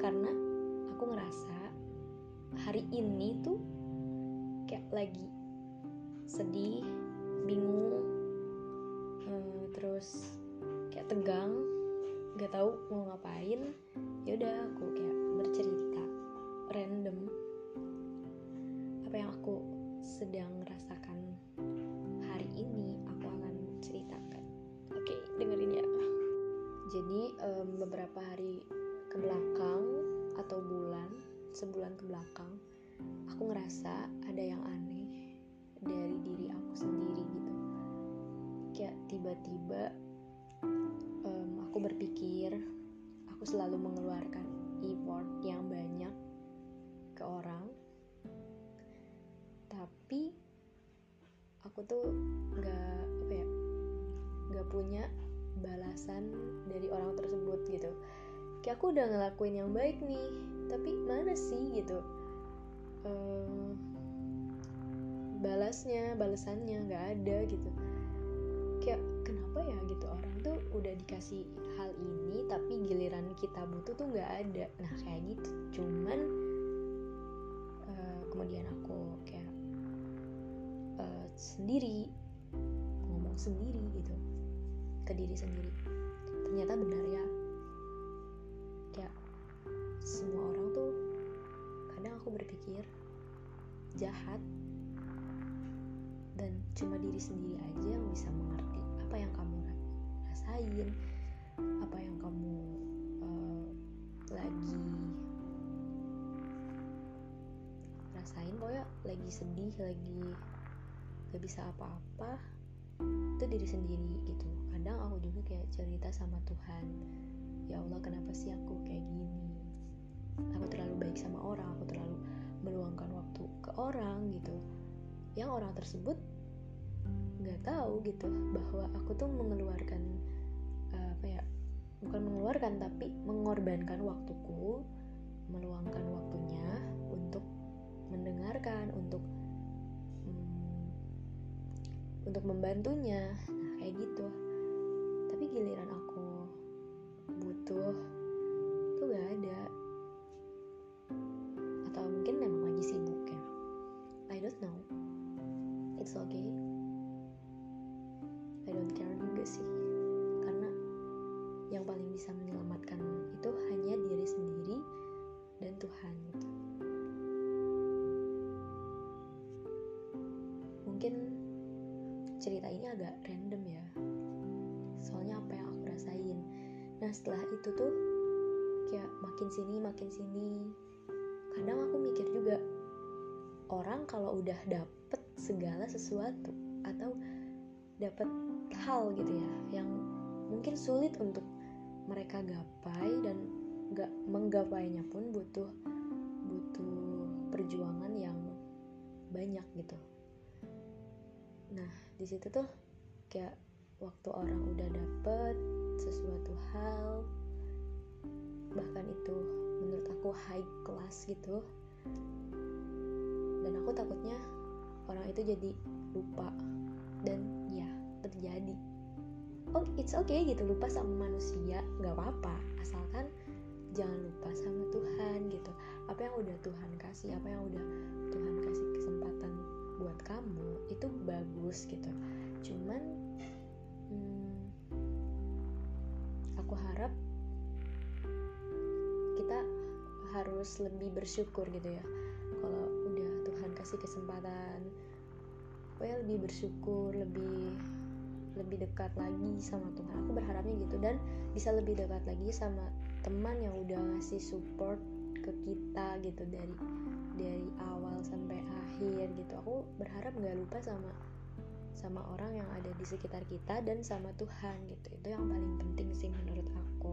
karena aku ngerasa hari ini tuh kayak lagi sedih bingung hmm, terus kayak tegang nggak tahu mau ngapain. Ya udah aku kayak bercerita random apa yang aku sedang rasakan hari ini aku akan ceritakan. Oke okay, dengerin ya. Jadi um, beberapa hari ke belakang atau bulan sebulan ke belakang aku ngerasa ada yang aneh dari diri aku sendiri gitu. Kayak tiba-tiba um, aku berpikir aku selalu mengeluarkan effort yang banyak ke orang. Tapi aku tuh nggak apa ya nggak punya balasan dari orang tersebut gitu kayak aku udah ngelakuin yang baik nih tapi mana sih gitu? Um, balasnya balasannya nggak ada gitu. Kayak kenapa ya gitu? Orang tuh udah dikasih hal ini tapi giliran kita butuh tuh nggak ada. Nah kayak gitu. Cuman uh, kemudian aku kayak uh, sendiri ngomong sendiri gitu. Ke diri sendiri. Ternyata benar ya jahat dan cuma diri sendiri aja yang bisa mengerti apa yang kamu rasain apa yang kamu uh, lagi rasain pokoknya lagi sedih lagi gak bisa apa-apa itu diri sendiri gitu. Kadang aku juga kayak cerita sama Tuhan ya Allah kenapa sih aku kayak gini? Aku terlalu baik sama orang aku terlalu meluangkan ke orang gitu. Yang orang tersebut nggak tahu gitu bahwa aku tuh mengeluarkan uh, apa ya bukan mengeluarkan tapi mengorbankan waktuku meluangkan waktunya untuk mendengarkan untuk hmm, untuk membantunya. Nah kayak gitu. Tapi giliran aku butuh tuh gak ada bisa menyelamatkan itu hanya diri sendiri dan Tuhan gitu. Mungkin cerita ini agak random ya. Soalnya apa yang aku rasain? Nah setelah itu tuh kayak makin sini makin sini. Kadang aku mikir juga orang kalau udah dapet segala sesuatu atau dapet hal gitu ya yang mungkin sulit untuk mereka gapai dan gak menggapainya pun butuh butuh perjuangan yang banyak gitu. Nah di situ tuh kayak waktu orang udah dapet sesuatu hal bahkan itu menurut aku high class gitu dan aku takutnya orang itu jadi lupa. Dan ya terjadi oh it's okay gitu lupa sama manusia nggak apa-apa. Asalkan jangan lupa sama Tuhan gitu. Apa yang udah Tuhan kasih apa yang udah Tuhan kasih kesempatan buat kamu itu bagus gitu. Cuman hmm, aku harap kita harus lebih bersyukur gitu ya. Kalau udah Tuhan kasih kesempatan ya lebih bersyukur lebih lebih dekat lagi sama Tuhan. Aku berharapnya gitu. Dan bisa lebih dekat lagi sama teman yang udah ngasih support ke kita gitu dari dari awal sampai akhir gitu. Aku berharap nggak lupa sama sama orang yang ada di sekitar kita dan sama Tuhan gitu. Itu yang paling penting sih menurut aku